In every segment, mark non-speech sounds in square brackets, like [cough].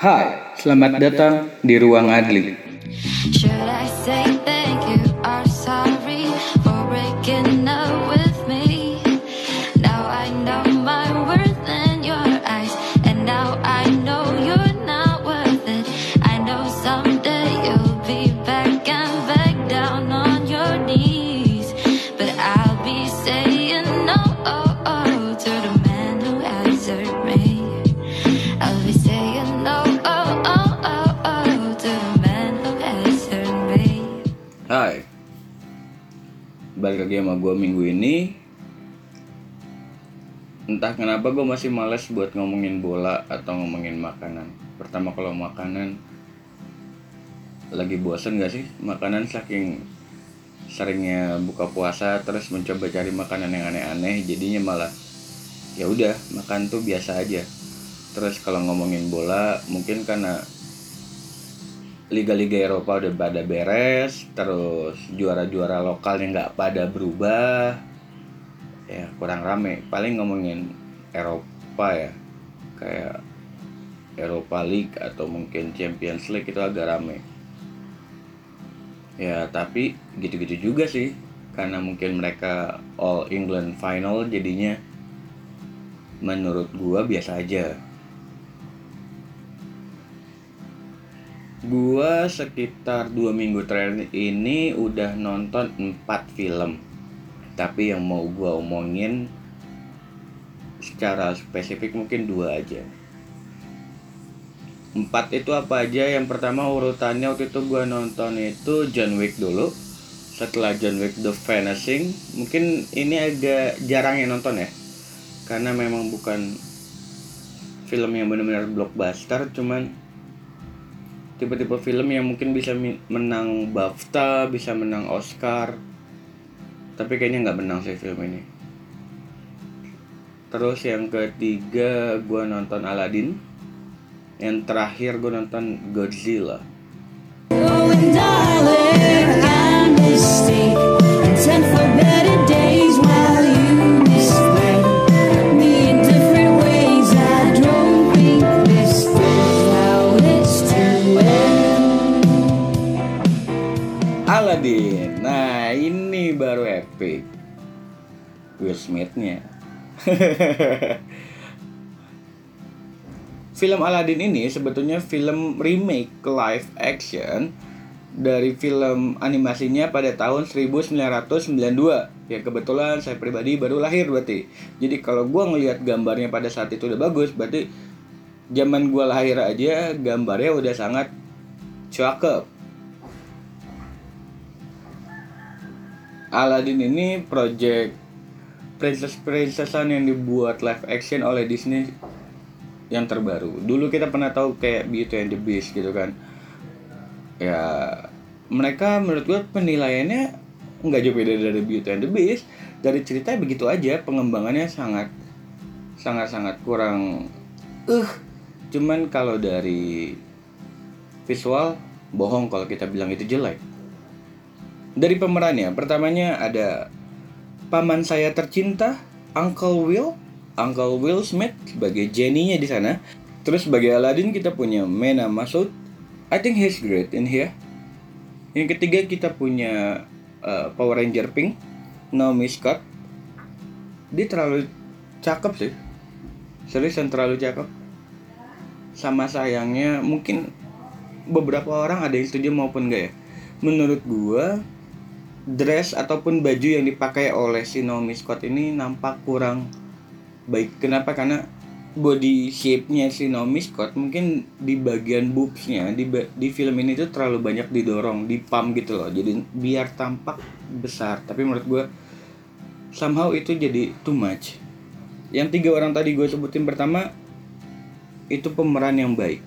Hai, selamat datang di Ruang Adli. Balik lagi sama gue minggu ini. Entah kenapa gue masih males buat ngomongin bola atau ngomongin makanan. Pertama kalau makanan, lagi bosen gak sih? Makanan saking seringnya buka puasa terus mencoba cari makanan yang aneh-aneh jadinya malah ya udah makan tuh biasa aja terus kalau ngomongin bola mungkin karena liga-liga Eropa udah pada beres terus juara-juara lokalnya nggak pada berubah. Ya kurang rame. Paling ngomongin Eropa ya kayak Eropa League atau mungkin Champions League itu agak rame. Ya tapi gitu-gitu juga sih karena mungkin mereka All England Final jadinya menurut gua biasa aja Gua sekitar dua minggu terakhir ini udah nonton 4 film. Tapi yang mau gua omongin secara spesifik mungkin dua aja. Empat itu apa aja? Yang pertama urutannya waktu itu gua nonton itu John Wick dulu. Setelah John Wick The Vanishing Mungkin ini agak jarang yang nonton ya. Karena memang bukan film yang benar-benar blockbuster Cuman tipe-tipe film yang mungkin bisa menang BAFTA, bisa menang Oscar. Tapi kayaknya nggak menang sih film ini. Terus yang ketiga gue nonton Aladdin. Yang terakhir gue nonton Godzilla. Oh, darling, epic. Will Smith-nya. [laughs] film Aladdin ini sebetulnya film remake live action dari film animasinya pada tahun 1992 ya kebetulan saya pribadi baru lahir berarti jadi kalau gua ngelihat gambarnya pada saat itu udah bagus berarti zaman gua lahir aja gambarnya udah sangat cakep Aladdin ini project princess princessan yang dibuat live action oleh Disney yang terbaru. Dulu kita pernah tahu kayak Beauty and the Beast gitu kan. Ya mereka menurut gue penilaiannya nggak jauh beda dari Beauty and the Beast. Dari cerita begitu aja pengembangannya sangat sangat sangat kurang eh cuman kalau dari visual bohong kalau kita bilang itu jelek dari pemerannya pertamanya ada paman saya tercinta Uncle Will Uncle Will Smith sebagai Jenny-nya di sana. Terus sebagai Aladdin kita punya Mena Masud. I think he's great in here. Yang ketiga kita punya uh, Power Ranger Pink Naomi Scott. Dia terlalu cakep sih. Seriusan terlalu cakep. Sama sayangnya mungkin beberapa orang ada yang setuju maupun enggak ya. Menurut gua dress ataupun baju yang dipakai oleh si Naomi Scott ini nampak kurang baik. Kenapa? Karena body shape-nya si Naomi Scott mungkin di bagian boobs-nya di di film ini tuh terlalu banyak didorong di pump gitu loh. Jadi biar tampak besar. Tapi menurut gua somehow itu jadi too much. Yang tiga orang tadi gue sebutin pertama itu pemeran yang baik.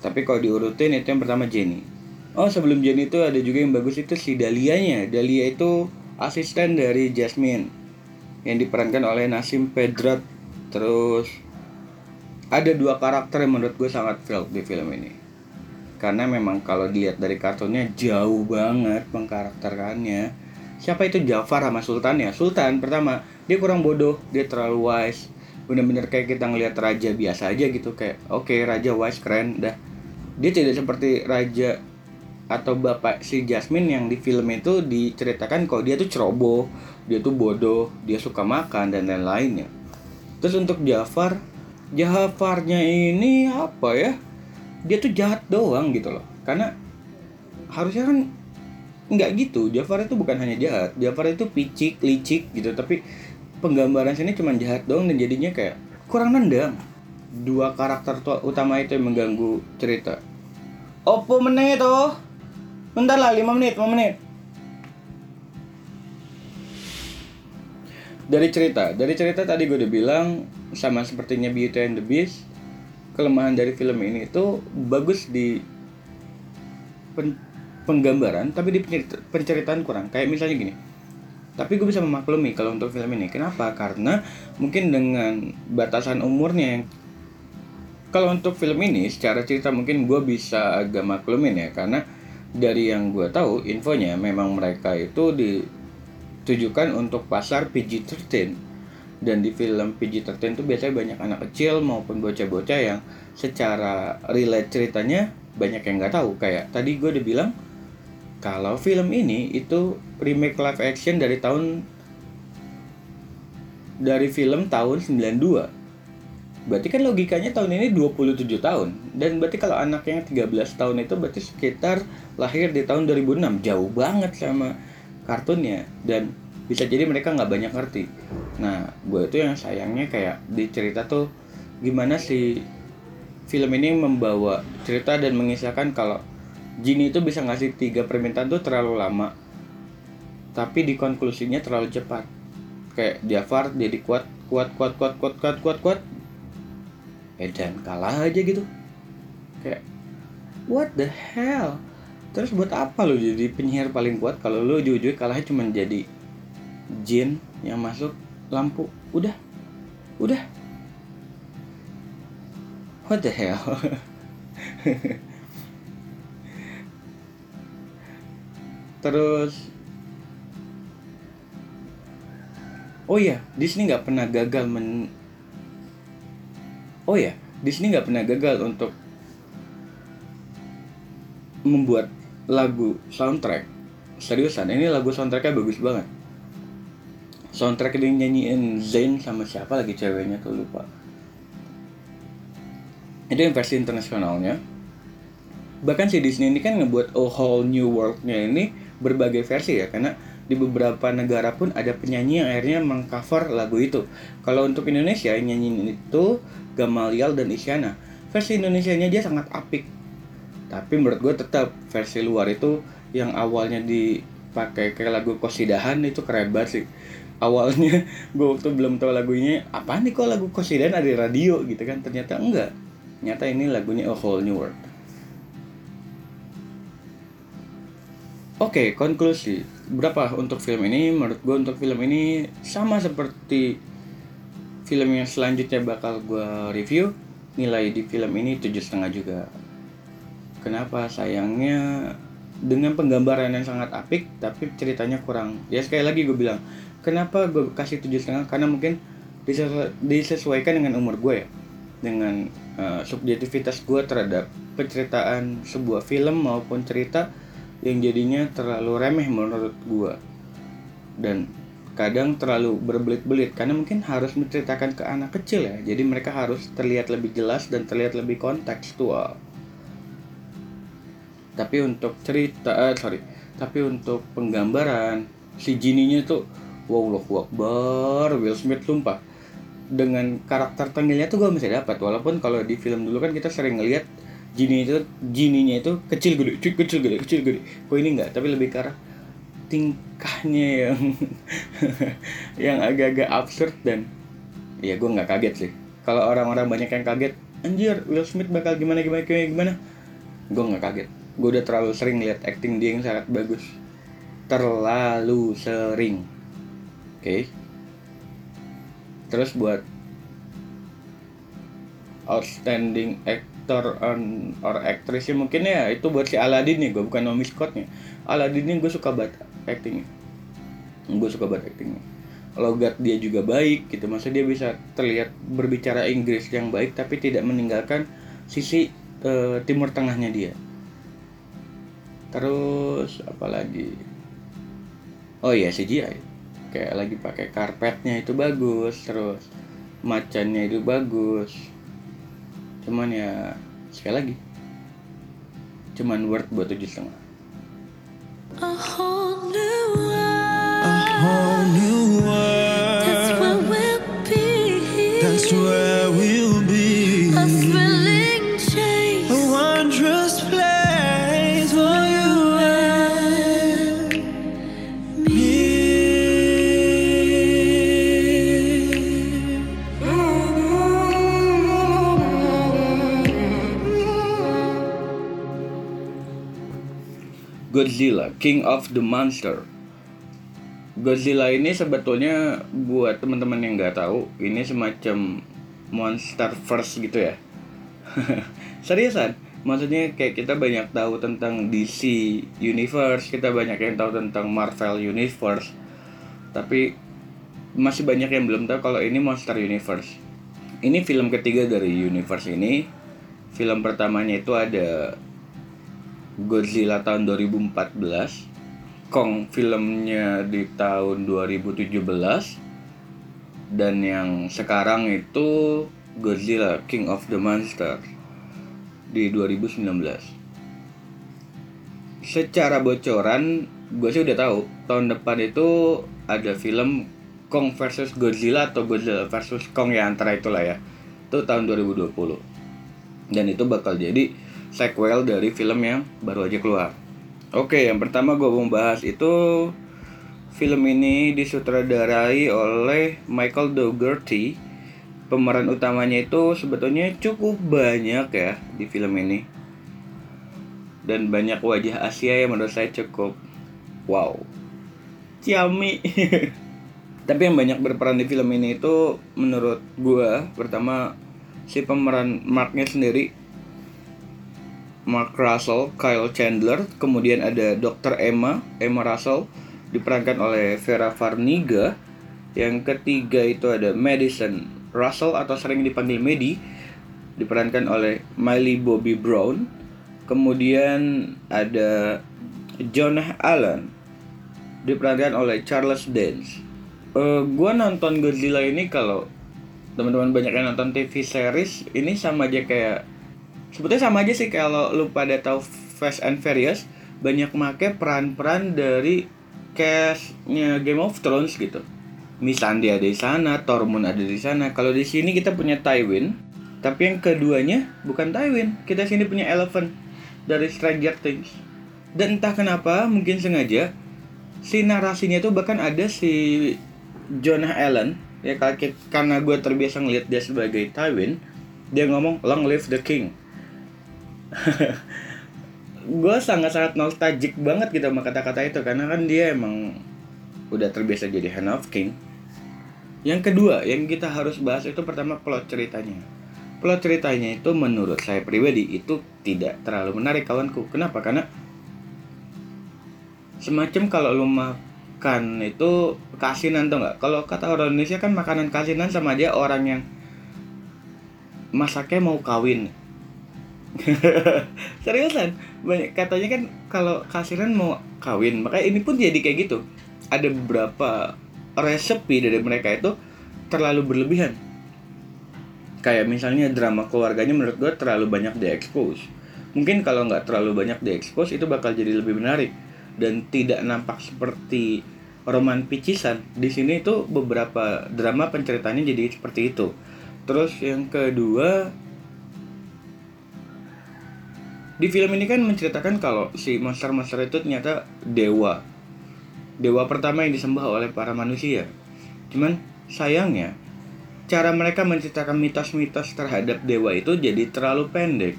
Tapi kalau diurutin itu yang pertama Jenny oh sebelum Jenny itu ada juga yang bagus itu si Dahlia-nya. Dahlia itu asisten dari Jasmine yang diperankan oleh Nasim Pedrat terus ada dua karakter yang menurut gue sangat felt di film ini. Karena memang kalau dilihat dari kartunnya jauh banget pengkarakterannya siapa itu? Jafar sama Sultan ya? Sultan pertama. Dia kurang bodoh dia terlalu wise. Bener-bener kayak kita ngelihat raja biasa aja gitu. Kayak oke raja wise keren dah. Dia tidak seperti raja atau bapak si Jasmine yang di film itu diceritakan kalau dia tuh ceroboh dia tuh bodoh dia suka makan dan lain-lainnya terus untuk Jafar Jafarnya ini apa ya? Dia tuh jahat doang gitu loh. Karena harusnya kan nggak gitu. Jafar itu bukan hanya jahat. Jafar itu picik licik gitu. Tapi penggambaran sini cuma jahat doang dan jadinya kayak kurang nendang. Dua karakter utama itu yang mengganggu cerita. Oppo menit oh bentar lah 5 menit 5 menit. Dari cerita dari cerita tadi gue udah bilang sama sepertinya Beauty and the Beast kelemahan dari film ini itu bagus di pen- penggambaran tapi di pencerita- penceritaan kurang. Kayak misalnya gini tapi gue bisa memaklumi kalau untuk film ini. Kenapa? Karena mungkin dengan batasan umurnya yang kalau untuk film ini secara cerita mungkin gue bisa agak maklumin ya karena dari yang gue tahu infonya memang mereka itu ditujukan untuk pasar PG-13 dan di film PG-13 itu biasanya banyak anak kecil maupun bocah-bocah yang secara relate ceritanya banyak yang nggak tahu. Kayak tadi gue udah bilang kalau film ini itu remake live action dari tahun dari film tahun 92 Berarti kan logikanya tahun ini 27 tahun. Dan berarti kalau anak yang 13 tahun itu berarti sekitar lahir di tahun 2006 Jauh banget sama kartunnya. Dan bisa jadi mereka nggak banyak ngerti. Nah gue itu yang sayangnya kayak di cerita tuh Gimana sih film ini membawa cerita dan mengisahkan kalau Jin itu bisa ngasih tiga permintaan tuh terlalu lama. Tapi di konklusinya terlalu cepat. Kayak Jafar jadi kuat kuat kuat kuat kuat kuat kuat kuat Edan kalah aja gitu. Kayak what the hell? Terus buat apa lo jadi penyihir paling kuat kalau lo ujung-ujungnya kalahnya cuma jadi jin yang masuk lampu? Udah. Udah. What the hell? [laughs] Terus oh iya Disney nggak pernah gagal men Oh ya, Disney nggak pernah gagal untuk membuat lagu soundtrack. Seriusan, ini lagu soundtracknya bagus banget. Soundtrack ini nyanyiin Zayn sama siapa lagi ceweknya tuh lupa. Itu yang versi internasionalnya. Bahkan si Disney ini kan ngebuat A Whole New World-nya ini berbagai versi ya, karena di beberapa negara pun ada penyanyi yang akhirnya mengcover lagu itu. Kalau untuk Indonesia yang nyanyiin itu Gamaliel dan Isyana. Versi Indonesianya dia sangat apik. Tapi menurut gue tetap versi luar itu yang awalnya dipakai kayak lagu kosidahan itu keren banget sih. Awalnya [laughs] gue waktu belum tahu lagunya, apa nih kok lagu kosidahan ada di radio gitu kan? Ternyata enggak. Ternyata ini lagunya A Whole New World. Oke, konklusi. Berapa untuk film ini? Menurut gue untuk film ini sama seperti film yang selanjutnya bakal gue review. Nilai di film ini tujuh setengah juga. Kenapa? Sayangnya dengan penggambaran yang sangat apik, tapi ceritanya kurang. Ya sekali lagi gue bilang, kenapa gue kasih tujuh setengah? Karena mungkin disesu- disesuaikan dengan umur gue ya, dengan eh, subjektivitas gue terhadap penceritaan sebuah film maupun cerita yang jadinya terlalu remeh menurut gua. Dan kadang terlalu berbelit-belit karena mungkin harus menceritakan ke anak kecil ya. Jadi mereka harus terlihat lebih jelas dan terlihat lebih kontekstual. Tapi untuk cerita eh, sorry tapi untuk penggambaran si Genie-nya tuh wow loh Akbar Will Smith sumpah. Dengan karakter tengilnya tuh gue masih dapat walaupun kalau di film dulu kan kita sering ngelihat Genie itu Genie-nya itu kecil gede kecil gede kecil gede. Kok ini enggak tapi lebih ke tingkahnya yang [laughs] yang agak-agak absurd dan ya gue nggak kaget sih. Kalau orang-orang banyak yang kaget anjir Will Smith bakal gimana gimana gimana gimana? Gue nggak kaget. Gue udah terlalu sering lihat acting dia yang sangat bagus. Terlalu sering. Oke. Terus buat outstanding actor on, or actress ya mungkin ya itu buat si Aladdin nih gue bukan Naomi Scott nya Aladdin nih gue suka banget actingnya. Gue suka banget actingnya. Logat dia juga baik gitu maksudnya dia bisa terlihat berbicara Inggris yang baik tapi tidak meninggalkan sisi eh, timur tengahnya dia. Terus apa lagi? Oh iya CGI kayak lagi pakai karpetnya itu bagus terus macannya itu bagus. Cuman ya sekali lagi cuman word buat tujuh setengah A whole new A world. Godzilla King of the Monster. Godzilla ini sebetulnya buat teman-teman yang nggak tahu ini semacam monster first gitu ya. [laughs] Seriusan? Maksudnya kayak kita banyak tahu tentang DC Universe kita banyak yang tahu tentang Marvel Universe. Tapi masih banyak yang belum tahu kalau ini Monster Universe. Ini film ketiga dari universe ini. Film pertamanya itu ada Godzilla tahun 2014 Kong filmnya di tahun 2017 dan yang sekarang itu Godzilla King of the Monster di 2019 secara bocoran gue sih udah tahu tahun depan itu ada film Kong versus Godzilla atau Godzilla versus Kong ya antara itulah ya. Itu tahun 2020 dan itu bakal jadi sequel dari film yang baru aja keluar. Oke, yang pertama gue mau bahas itu film ini disutradarai oleh Michael Dougherty. Pemeran utamanya itu sebetulnya cukup banyak ya di film ini. Dan banyak wajah Asia yang menurut saya cukup wow. Ciami. [laughs] Tapi yang banyak berperan di film ini itu menurut gua pertama si pemeran Marknya sendiri Mark Russell, Kyle Chandler, kemudian ada Dr. Emma, Emma Russell diperankan oleh Vera Farmiga. Yang ketiga itu ada Madison Russell atau sering dipanggil Medi diperankan oleh Miley Bobby Brown. Kemudian ada Jonah Allen diperankan oleh Charles Dance. Eh, gua nonton Godzilla ini kalau teman-teman banyak yang nonton TV series ini sama aja kayak sebetulnya sama aja sih kalau lu pada tahu Fast and Furious banyak make peran-peran dari castnya Game of Thrones gitu. Missandei ada di sana, Tormund ada di sana. Kalau di sini kita punya Tywin, tapi yang keduanya bukan Tywin. Kita sini punya Elephant dari Stranger Things. Dan entah kenapa, mungkin sengaja si narasinya tuh bahkan ada si Jonah Allen ya karena gue terbiasa ngeliat dia sebagai Tywin dia ngomong long live the king [laughs] gue sangat-sangat nostalgic banget gitu sama kata-kata itu karena kan dia emang udah terbiasa jadi hand of king. Yang kedua yang kita harus bahas itu pertama plot ceritanya. Plot ceritanya itu menurut saya pribadi itu tidak terlalu menarik kawanku. Kenapa? Karena semacam kalau lu makan itu kasinan tuh nggak? Kalau kata orang Indonesia kan makanan kasinan sama aja orang yang masaknya mau kawin [laughs] seriusan? Banyak katanya kan kalau kasinan mau kawin makanya ini pun jadi kayak gitu. Ada beberapa resepi dari mereka itu terlalu berlebihan. Kayak misalnya drama keluarganya menurut gue terlalu banyak diekspos mungkin kalau nggak terlalu banyak diekspos itu bakal jadi lebih menarik. Dan tidak nampak seperti roman picisan. Di sini tuh beberapa drama penceritanya jadi seperti itu. Terus yang kedua di film ini kan menceritakan kalau si monster-monster itu ternyata dewa dewa pertama yang disembah oleh para manusia cuman sayangnya cara mereka menceritakan mitos-mitos terhadap dewa itu jadi terlalu pendek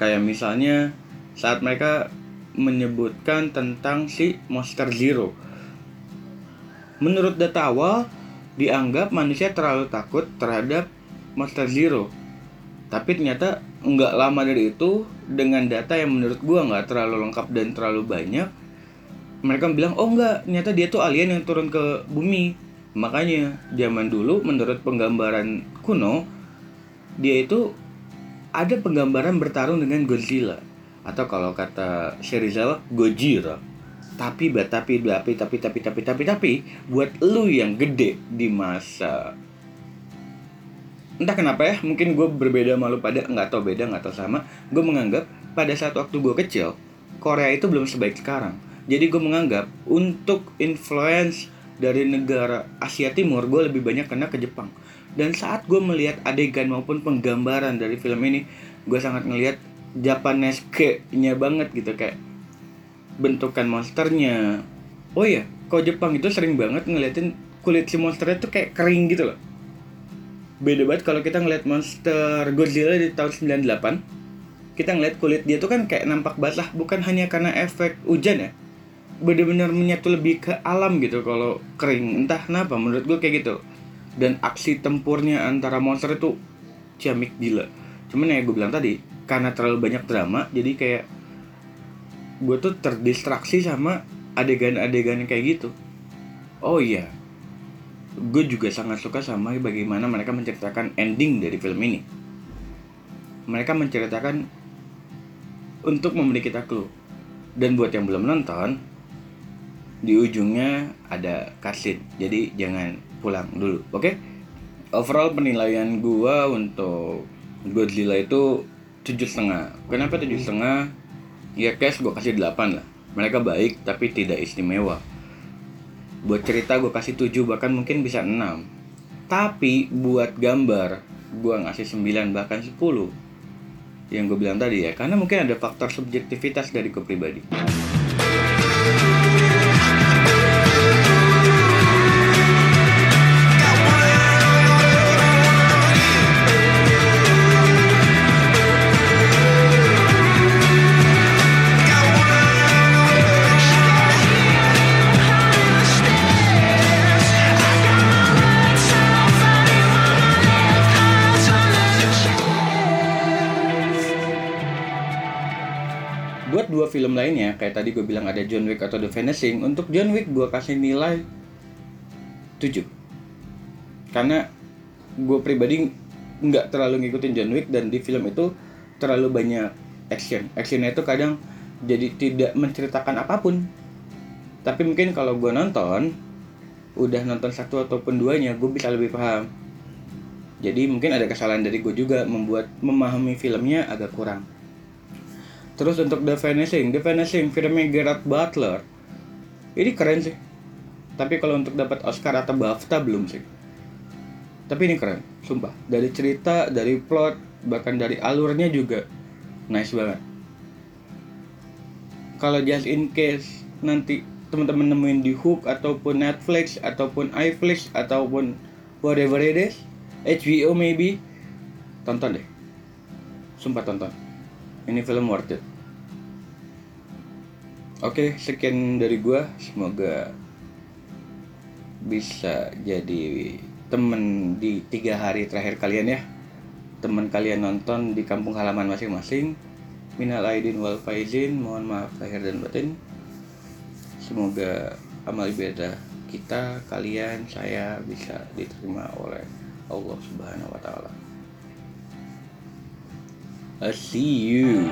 kayak misalnya saat mereka menyebutkan tentang si Monster Zero. Menurut data awal, dianggap manusia terlalu takut terhadap Monster Zero. Tapi ternyata nggak lama dari itu, dengan data yang menurut gua nggak terlalu lengkap dan terlalu banyak, mereka bilang oh enggak ternyata dia tuh alien yang turun ke bumi. Makanya zaman dulu menurut penggambaran kuno dia itu ada penggambaran bertarung dengan Godzilla. Atau kalau kata Serizawa Gojira. Tapi tapi tapi tapi tapi tapi tapi tapi buat lu yang gede di masa entah kenapa ya mungkin gue berbeda malu pada nggak tau beda nggak tau sama. Gue menganggap pada saat waktu gue kecil Korea itu belum sebaik sekarang. Jadi gue menganggap untuk influence dari negara Asia Timur gue lebih banyak kena ke Jepang. Dan saat gue melihat adegan maupun penggambaran dari film ini gue sangat ngelihat Japanesque-nya banget gitu kayak bentukan monsternya. Oh iya kalau Jepang itu sering banget ngeliatin kulit si monsternya tuh kayak kering gitu loh beda banget kalau kita ngeliat monster Godzilla di tahun 98 kita ngeliat kulit dia tuh kan kayak nampak basah bukan hanya karena efek hujan ya. Bener-bener menyatu lebih ke alam gitu kalau kering. Entah kenapa menurut gue kayak gitu. Dan aksi tempurnya antara monster itu ciamik gila. Cuman ya gue bilang tadi karena terlalu banyak drama jadi kayak gue tuh terdistraksi sama adegan-adegan kayak gitu. Oh iya gue juga sangat suka sama bagaimana mereka menceritakan ending dari film ini. Mereka menceritakan untuk memberi kita clue. Dan buat yang belum nonton di ujungnya ada cutscene jadi jangan pulang dulu oke? Overall penilaian gua untuk Godzilla itu tujuh setengah. Kenapa tujuh setengah? Ya cash gua kasih 8 lah. Mereka baik tapi tidak istimewa buat cerita gue kasih 7 bahkan mungkin bisa 6 tapi buat gambar gue ngasih 9 bahkan 10 yang gue bilang tadi ya karena mungkin ada faktor subjektivitas dari gue pribadi film lainnya kayak tadi gue bilang ada John Wick atau The Vanishing untuk John Wick gue kasih nilai 7 karena gue pribadi nggak terlalu ngikutin John Wick dan di film itu terlalu banyak action. Actionnya itu kadang jadi tidak menceritakan apa pun. Tapi mungkin kalau gue nonton udah nonton satu ataupun duanya gue bisa lebih paham. Jadi mungkin ada kesalahan dari gue juga membuat memahami filmnya agak kurang Terus untuk The Vanishing, The Vanishing filmnya Gerard Butler. Ini keren sih. Tapi kalau untuk dapat Oscar atau BAFTA belum sih. Tapi ini keren, sumpah. Dari cerita, dari plot, bahkan dari alurnya juga nice banget. Kalau just in case nanti teman-teman nemuin di Hook ataupun Netflix ataupun iFlix ataupun whatever it is, HBO maybe, tonton deh. Sumpah tonton. Ini film worth it. Oke, sekian dari gua. Semoga bisa jadi temen di tiga hari terakhir kalian ya. Temen kalian nonton di kampung halaman masing-masing. Minal aidin wal faizin, mohon maaf lahir dan batin. Semoga amal ibadah kita, kalian, saya bisa diterima oleh Allah Subhanahu wa taala. I see you.